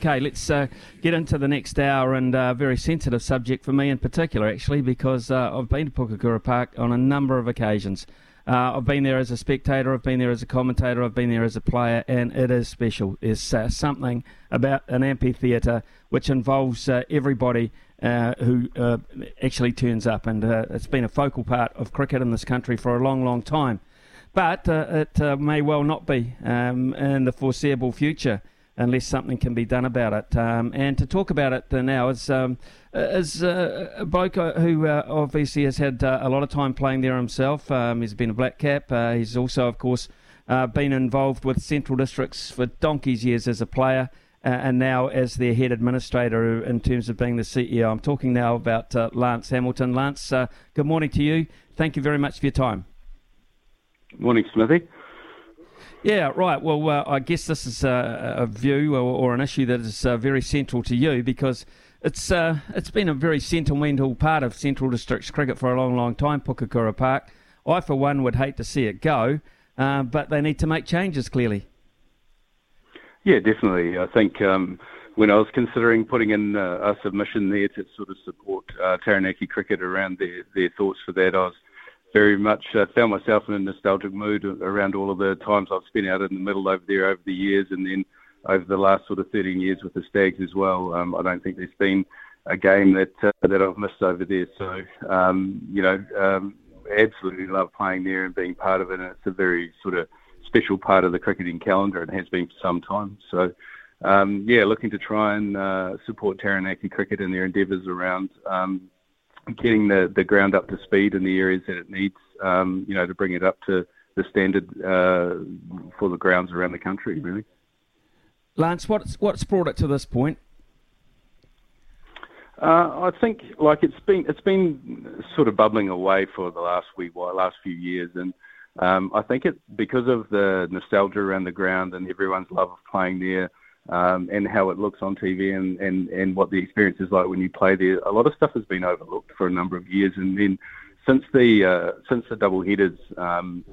Okay, let's uh, get into the next hour and a uh, very sensitive subject for me in particular, actually, because uh, I've been to Pukekura Park on a number of occasions. Uh, I've been there as a spectator, I've been there as a commentator, I've been there as a player, and it is special. There's uh, something about an amphitheatre which involves uh, everybody who actually turns up, and it's been a focal part of cricket in this country for a long, long time. But it may well not be um, in the foreseeable future unless something can be done about it. Um, and to talk about it now is um, is uh, a bloke uh, who uh, obviously has had uh, a lot of time playing there himself. Um, he's been a black cap. Uh, he's also, of course, uh, been involved with Central Districts for donkey's years as a player. and now as their head administrator in terms of being the CEO. I'm talking now about Lance Hamilton. Lance, good morning to you. Thank you very much for your time. Morning, Smithy. Yeah, right. Well, uh, I guess this is a, a view or, or, an issue that is uh, very central to you because it's uh, it's been a very sentimental part of Central Districts cricket for a long, long time. Pukekura Park. I, for one, would hate to see it go, uh, but they need to make changes clearly. Yeah, definitely. I think um, when I was considering putting in uh, a submission there to sort of support uh, Taranaki cricket around their, their thoughts for that, I was very much uh, found myself in a nostalgic mood around all of the times I've spent out in the middle over there over the years, and then over the last sort of 13 years with the Stags as well. Um, I don't think there's been a game that uh, that I've missed over there. So um, you know, um, absolutely love playing there and being part of it, and it's a very sort of special part of the cricketing calendar and has been for some time. So. Um, yeah, looking to try and uh, support Taranaki cricket in their endeavours around um, getting the, the ground up to speed in the areas that it needs, um, you know, to bring it up to the standard uh, for the grounds around the country, really. Lance, what's what's brought it to this point? Uh, I think like it's been it's been sort of bubbling away for the last wee while, last few years, and um, I think it because of the nostalgia around the ground and everyone's love of playing there um, and how it looks on TV and, and, and what the experience is like when you play there. A lot of stuff has been overlooked for a number of years, and then since the uh, since the double headers um,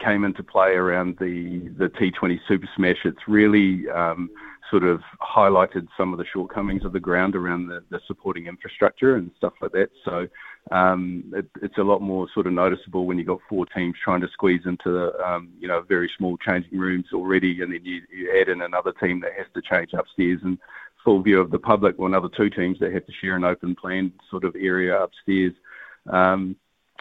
came into play around the the T20 Super Smash, it's really um, sort of highlighted some of the shortcomings of the ground around the, the supporting infrastructure and stuff like that. So um, it, it's a lot more sort of noticeable when you've got four teams trying to squeeze into the, um, you know very small changing rooms already, and then you, you add in another team that has to change upstairs and full view of the public, or another two teams that have to share an open plan sort of area upstairs. Um,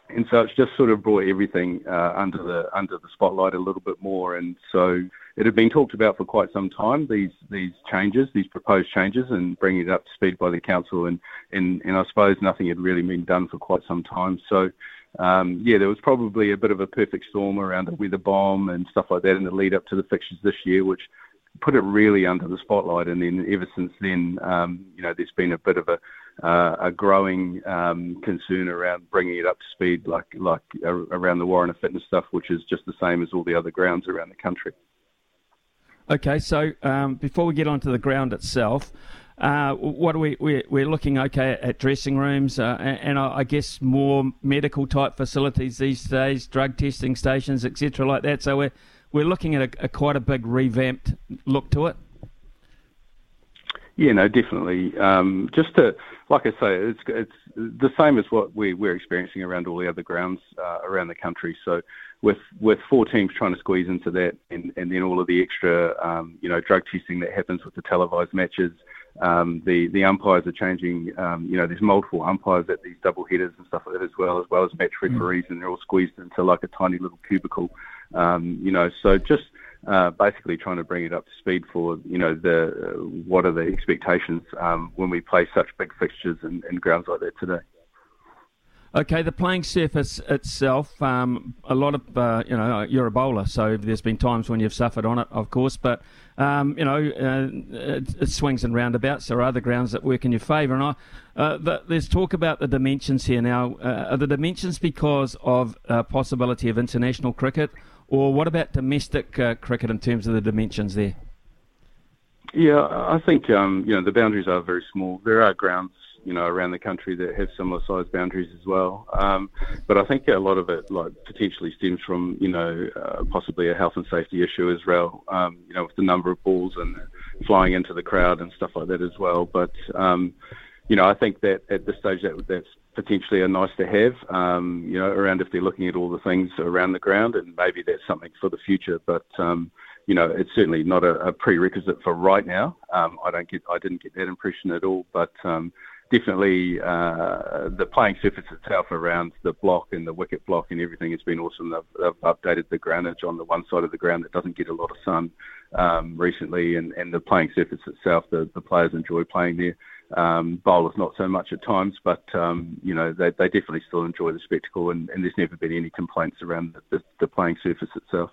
and so it's just sort of brought everything uh, under the under the spotlight a little bit more. And so it had been talked about for quite some time these these changes, these proposed changes, and bringing it up to speed by the council. And and, and I suppose nothing had really been done for quite some time. So. Um, yeah, there was probably a bit of a perfect storm around the weather bomb and stuff like that in the lead up to the fixtures this year, which put it really under the spotlight. And then ever since then, um, you know, there's been a bit of a uh, a growing um, concern around bringing it up to speed, like like uh, around the Warrant of Fitness stuff, which is just the same as all the other grounds around the country. Okay, so um, before we get onto the ground itself, uh, what are we we're, we're, looking okay at dressing rooms uh, and, and, I guess more medical type facilities these days, drug testing stations, etc., like that. So we're we're looking at a, a quite a big revamped look to it. Yeah, no, definitely. Um, just to, like I say, it's it's the same as what we, we're experiencing around all the other grounds uh, around the country. So, with with four teams trying to squeeze into that, and, and then all of the extra, um, you know, drug testing that happens with the televised matches, um, the the umpires are changing. Um, you know, there's multiple umpires at these double headers and stuff like that as well, as well as match referees, mm. and they're all squeezed into like a tiny little cubicle. Um, you know, so just uh, basically trying to bring it up to speed for you know the uh, what are the expectations um, when we play such big fixtures in grounds like that today. Okay, the playing surface itself, um, a lot of, uh, you know, you're a bowler, so there's been times when you've suffered on it, of course, but, um, you know, uh, it, it, swings and roundabouts. There are other grounds that work in your favour. And I, uh, the, there's talk about the dimensions here now. Uh, are the dimensions because of possibility of international cricket, or what about domestic uh, cricket in terms of the dimensions there? Yeah, I think, um, you know, the boundaries are very small. There are grounds you know, around the country that have similar size boundaries as well. Um, but I think a lot of it, like, potentially stems from, you know, uh, possibly a health and safety issue as well. Um, you know, with the number of balls and flying into the crowd and stuff like that as well. But um, you know, I think that at this stage that that's potentially are nice to have. Um, you know, around if they're looking at all the things around the ground, and maybe that's something for the future. But um, you know, it's certainly not a, a prerequisite for right now. Um, I don't get, I didn't get that impression at all. But um, definitely uh, the playing surface itself around the block and the wicket block and everything has been awesome. They've, they've updated the groundage on the one side of the ground that doesn't get a lot of sun um, recently, and, and the playing surface itself, the, the players enjoy playing there. Um, bowlers not so much at times, but um, you know they, they definitely still enjoy the spectacle, and, and there's never been any complaints around the, the, the playing surface itself.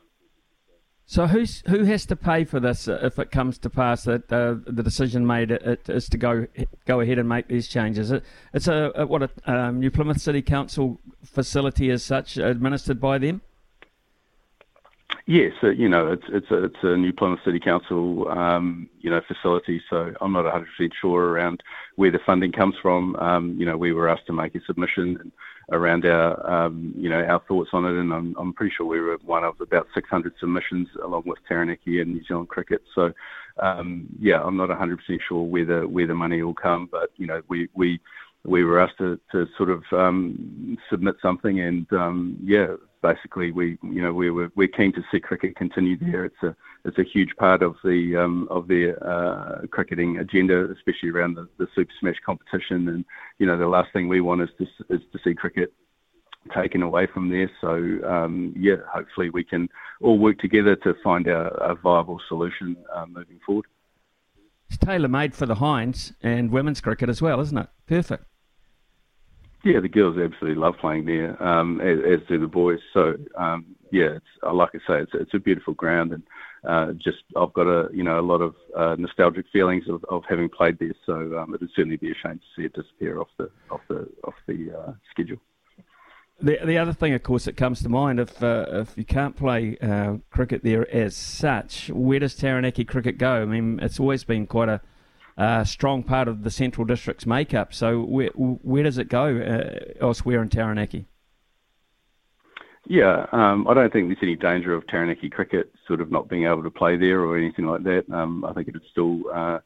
So who's who has to pay for this uh, if it comes to pass that uh, the decision made it, it is to go go ahead and make these changes? It, it's a, a what a um, New Plymouth City Council facility as such administered by them. Yes, uh, you know it's it's a, it's a New Plymouth City Council um, you know facility, so I'm not 100% sure around where the funding comes from. Um, you know, we were asked to make a submission. Around our um, you know our thoughts on it, and I'm, I'm pretty sure we were one of about 600 submissions along with Taranaki and New Zealand Cricket. So um, yeah, I'm not 100% sure where the where the money will come, but you know we we we were asked to, to sort of um, submit something, and um, yeah, basically we you know we were we're keen to see cricket continue there. It's a it's a huge part of the um, of their uh, cricketing agenda, especially around the, the Super Smash competition. And you know the last thing we want is to is to see cricket taken away from there. So um, yeah, hopefully we can all work together to find a, a viable solution uh, moving forward. It's tailor made for the Hinds and women's cricket as well, isn't it? Perfect. Yeah, the girls absolutely love playing there, um, as, as, do the boys. So um, yeah, uh, like I say, it's it's a beautiful ground, and uh, just I've got a you know a lot of uh, nostalgic feelings of, of having played there. So um, it would certainly be a shame to see it disappear off the off the off the uh, schedule. The the other thing, of course, that comes to mind if uh, if you can't play uh, cricket there as such, where does Taranaki cricket go? I mean, it's always been quite a uh, strong part of the Central District's makeup. So where where does it go uh, elsewhere in Taranaki? Yeah, um, I don't think there's any danger of Taranaki cricket sort of not being able to play there or anything like that. Um, I think it would still, uh,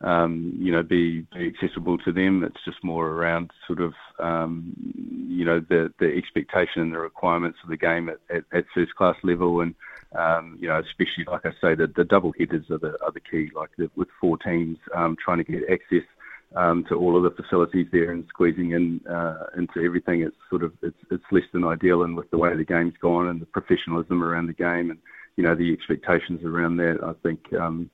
um, you know, be, be, accessible to them. It's just more around sort of, um, you know, the, the expectation and the requirements of the game at, at, at first class level and um, you know, especially like I say, the, the double headers are the are the key. Like the, with four teams um, trying to get access um, to all of the facilities there and squeezing in uh, into everything, it's sort of it's it's less than ideal. And with the way the game's gone and the professionalism around the game and you know the expectations around that, I think um,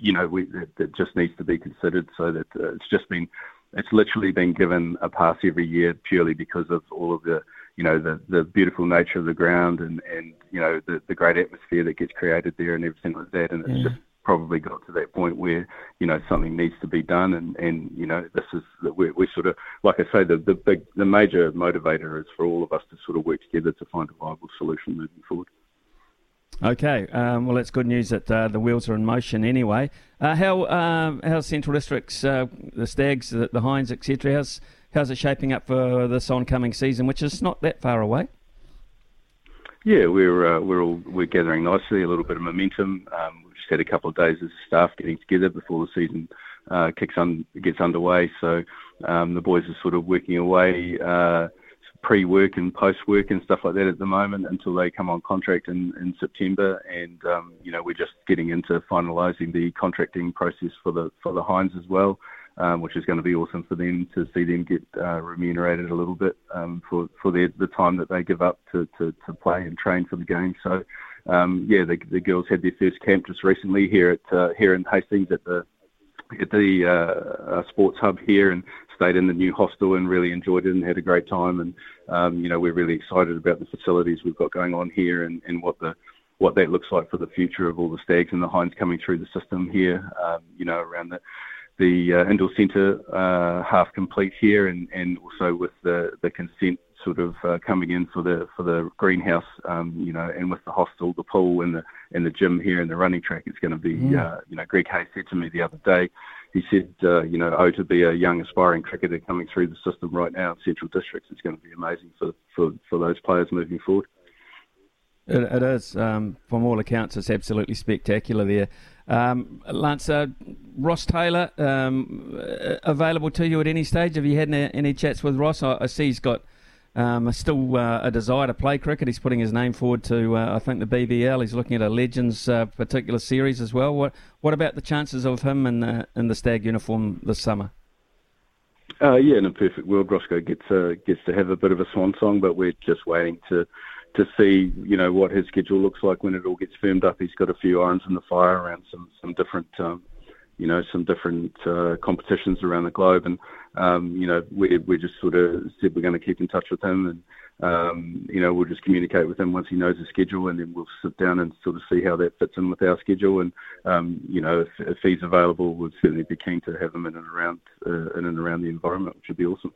you know we that, that just needs to be considered. So that uh, it's just been it's literally been given a pass every year purely because of all of the you know the the beautiful nature of the ground and and you know the the great atmosphere that gets created there and everything like that and it's yeah. just probably got to that point where you know something needs to be done and and you know this is we we sort of like I say the the big the major motivator is for all of us to sort of work together to find a viable solution moving forward. Okay, um, well, it's good news that uh, the wheels are in motion anyway. Uh, how um, how Central Districts, uh, the Stags, the, the Hinds, etc. How's how's it shaping up for this oncoming season, which is not that far away? Yeah, we're uh, we're all we're gathering nicely, a little bit of momentum. Um, we've just had a couple of days as staff getting together before the season uh, kicks on gets underway. So um, the boys are sort of working away, uh, pre-work and post-work and stuff like that at the moment until they come on contract in, in September. And um, you know, we're just getting into finalising the contracting process for the for the Hinds as well, um, which is going to be awesome for them to see them get uh, remunerated a little bit um, for for their, the time that they give up to, to, to play and train for the game. So. Um, yeah, the, the girls had their first camp just recently here at uh, here in Hastings at the at the uh, uh, sports hub here and stayed in the new hostel and really enjoyed it and had a great time. And um, you know, we're really excited about the facilities we've got going on here and, and what the what that looks like for the future of all the stags and the hinds coming through the system here. Um, you know, around the the uh, indoor centre uh, half complete here, and, and also with the the consent sort of uh, coming in for the for the greenhouse, um, you know, and with the hostel, the pool, and the and the gym here and the running track, it's going to be, mm. uh, you know, Greg Hayes said to me the other day, he said, uh, you know, oh, to be a young aspiring cricketer coming through the system right now in Central Districts, it's going to be amazing for for, for those players moving forward. It, it is. Um, from all accounts, it's absolutely spectacular there. Um, Lance, uh, Ross Taylor, um, available to you at any stage? Have you had any, any chats with Ross? I, I see he's got um, still uh, a desire to play cricket. He's putting his name forward to, uh, I think, the BBL. He's looking at a Legends uh, particular series as well. What What about the chances of him in the, in the Stag uniform this summer? Uh, yeah, in a perfect world, Roscoe gets uh, gets to have a bit of a swan song, but we're just waiting to to see, you know, what his schedule looks like when it all gets firmed up. He's got a few irons in the fire around some some different, um, you know, some different uh, competitions around the globe, and um, you know, we we just sort of said we're going to keep in touch with him, and um, you know, we'll just communicate with him once he knows the schedule, and then we'll sit down and sort of see how that fits in with our schedule. And um, you know, if, if he's available, we'd certainly be keen to have him in and around uh, in and around the environment, which would be awesome.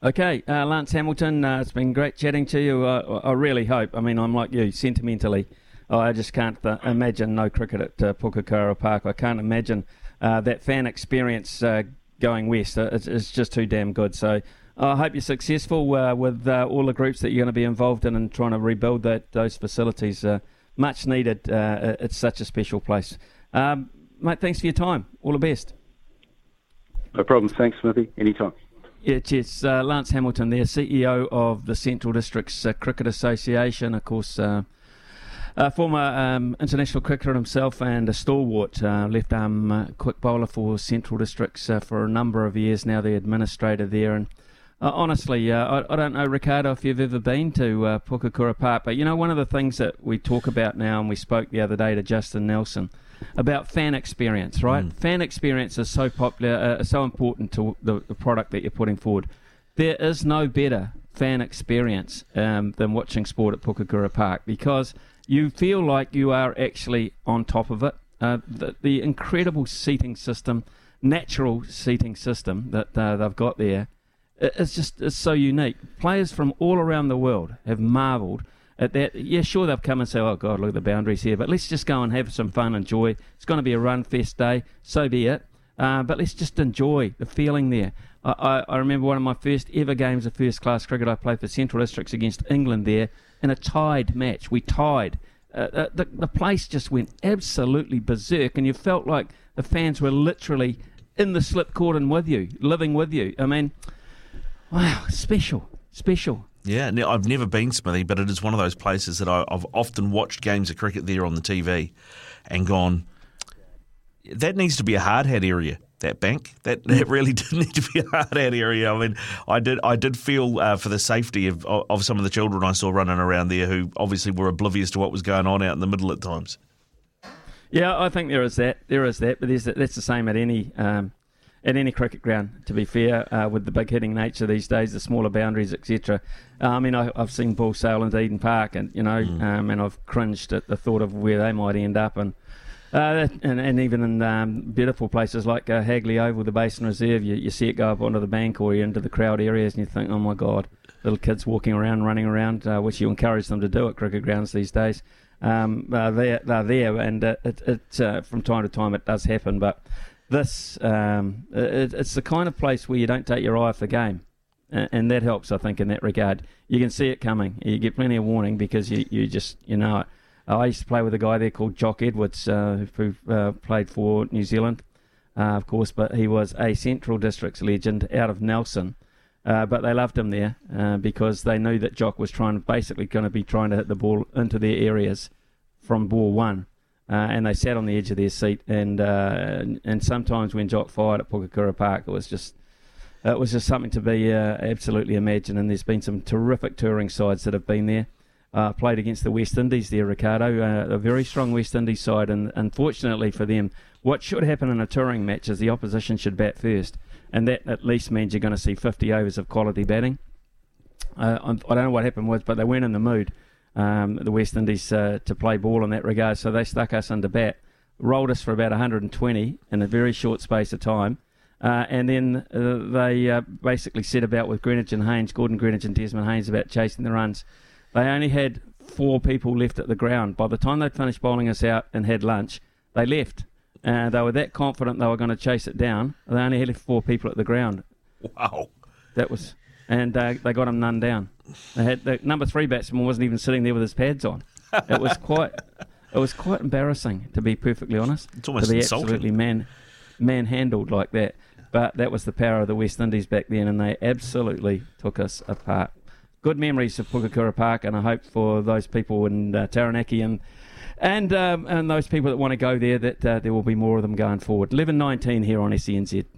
Okay, uh, Lance Hamilton, uh, it's been great chatting to you. Uh, I really hope. I mean, I'm like you, sentimentally. I just can't th- imagine no cricket at uh, Park. I can't imagine uh, that fan experience uh, going west. Uh, it's, it's, just too damn good. So I hope you're successful uh, with uh, all the groups that you're going to be involved in and trying to rebuild that those facilities. Uh, much needed. Uh, it's such a special place. Um, mate, thanks for your time. All the best. No problem. Thanks, Smithy. Anytime. Yeah, cheers. Uh, Lance Hamilton there, CEO of the Central Districts Cricket Association. Of course, uh, former um, international cricketer himself and a stalwart uh, left arm uh, quick bowler for Central Districts uh, for a number of years now, the administrator there. And uh, honestly, uh, I, I, don't know, Ricardo, if you've ever been to uh, Pukekura Park, but you know, one of the things that we talk about now, and we spoke the other day to Justin Nelson about fan experience, right? Mm. Fan experience is so popular, so important to the, the product that you're putting forward. There is no better fan experience um, than watching sport at Pukekura Park because you feel like you are actually on top of it. Uh, the, the, incredible seating system, natural seating system that uh, they've got there, it's just it's so unique. Players from all around the world have marvelled at that. Yeah, sure, they've come and say, "Oh God, look at the boundaries here," but let's just go and have some fun, and enjoy. It's going to be a run fest day, so be it. Uh, but let's just enjoy the feeling there. I, I, I, remember one of my first ever games of first class cricket. I played for Central Districts against England there in a tied match. We tied. Uh, uh, the, the place just went absolutely berserk, and you felt like the fans were literally in the slip cordon with you, living with you. I mean, wow, special, special. Yeah, now, I've never been Smithy, but it is one of those places that I, I've often watched games of cricket there on the TV and gone, that needs to be a hard hat area that bank. That that really did need to be a hard out area. I mean, I did I did feel uh, for the safety of of some of the children I saw running around there, who obviously were oblivious to what was going on out in the middle at times. Yeah, I think there is that. There is that, but that's the same at any um, at any cricket ground. To be fair, uh, with the big hitting nature these days, the smaller boundaries, etc. Uh, I mean, I, have seen balls sail into Eden Park, and you know, mm. um, and I've cringed at the thought of where they might end up, and uh, and, and even in um, beautiful places like uh, Hagley Oval, the Basin Reserve, you, you see it go up onto the bank or into the crowd areas, and you think, oh my God, little kids walking around, running around, uh, which you encourage them to do at cricket grounds these days. Um, uh, they're, they're there, and uh, it, it uh, from time to time it does happen. But this, um, it, it's the kind of place where you don't take your eye off the game. And that helps, I think, in that regard. You can see it coming. You get plenty of warning because you, you just you know it. I used to play with a guy there called Jock Edwards, uh, who uh, played for New Zealand, uh, of course, but he was a Central Districts legend out of Nelson. Uh, but they loved him there uh, because they knew that Jock was trying, basically going to be trying to hit the ball into their areas from ball one. Uh, and they sat on the edge of their seat. And uh, and sometimes when Jock fired at Pukekura Park, it was just it was just something to be uh, absolutely imagined. And there's been some terrific touring sides that have been there. Uh, played against the West Indies there, Ricardo, uh, a very strong West Indies side. And unfortunately for them, what should happen in a touring match is the opposition should bat first. And that at least means you're going to see 50 overs of quality batting. Uh, I don't know what happened was, but they weren't in the mood, um, the West Indies, uh, to play ball in that regard. So they stuck us under bat, rolled us for about 120 in a very short space of time. Uh, and then uh, they uh, basically set about with Greenidge and Haynes, Gordon Greenidge and Desmond Haynes, about chasing the runs. They only had four people left at the ground. By the time they'd finished bowling us out and had lunch, they left. Uh, they were that confident they were going to chase it down. They only had four people at the ground. Wow. That was, and uh, they got him none down. They had the number three batsman wasn't even sitting there with his pads on. It was quite, it was quite embarrassing to be perfectly honest. It's almost to be insulting. absolutely man, manhandled like that. But that was the power of the West Indies back then, and they absolutely took us apart. Good memories of Pukekura Park, and I hope for those people in uh, Taranaki and and um, and those people that want to go there that uh, there will be more of them going forward. 11.19 here on SENZ.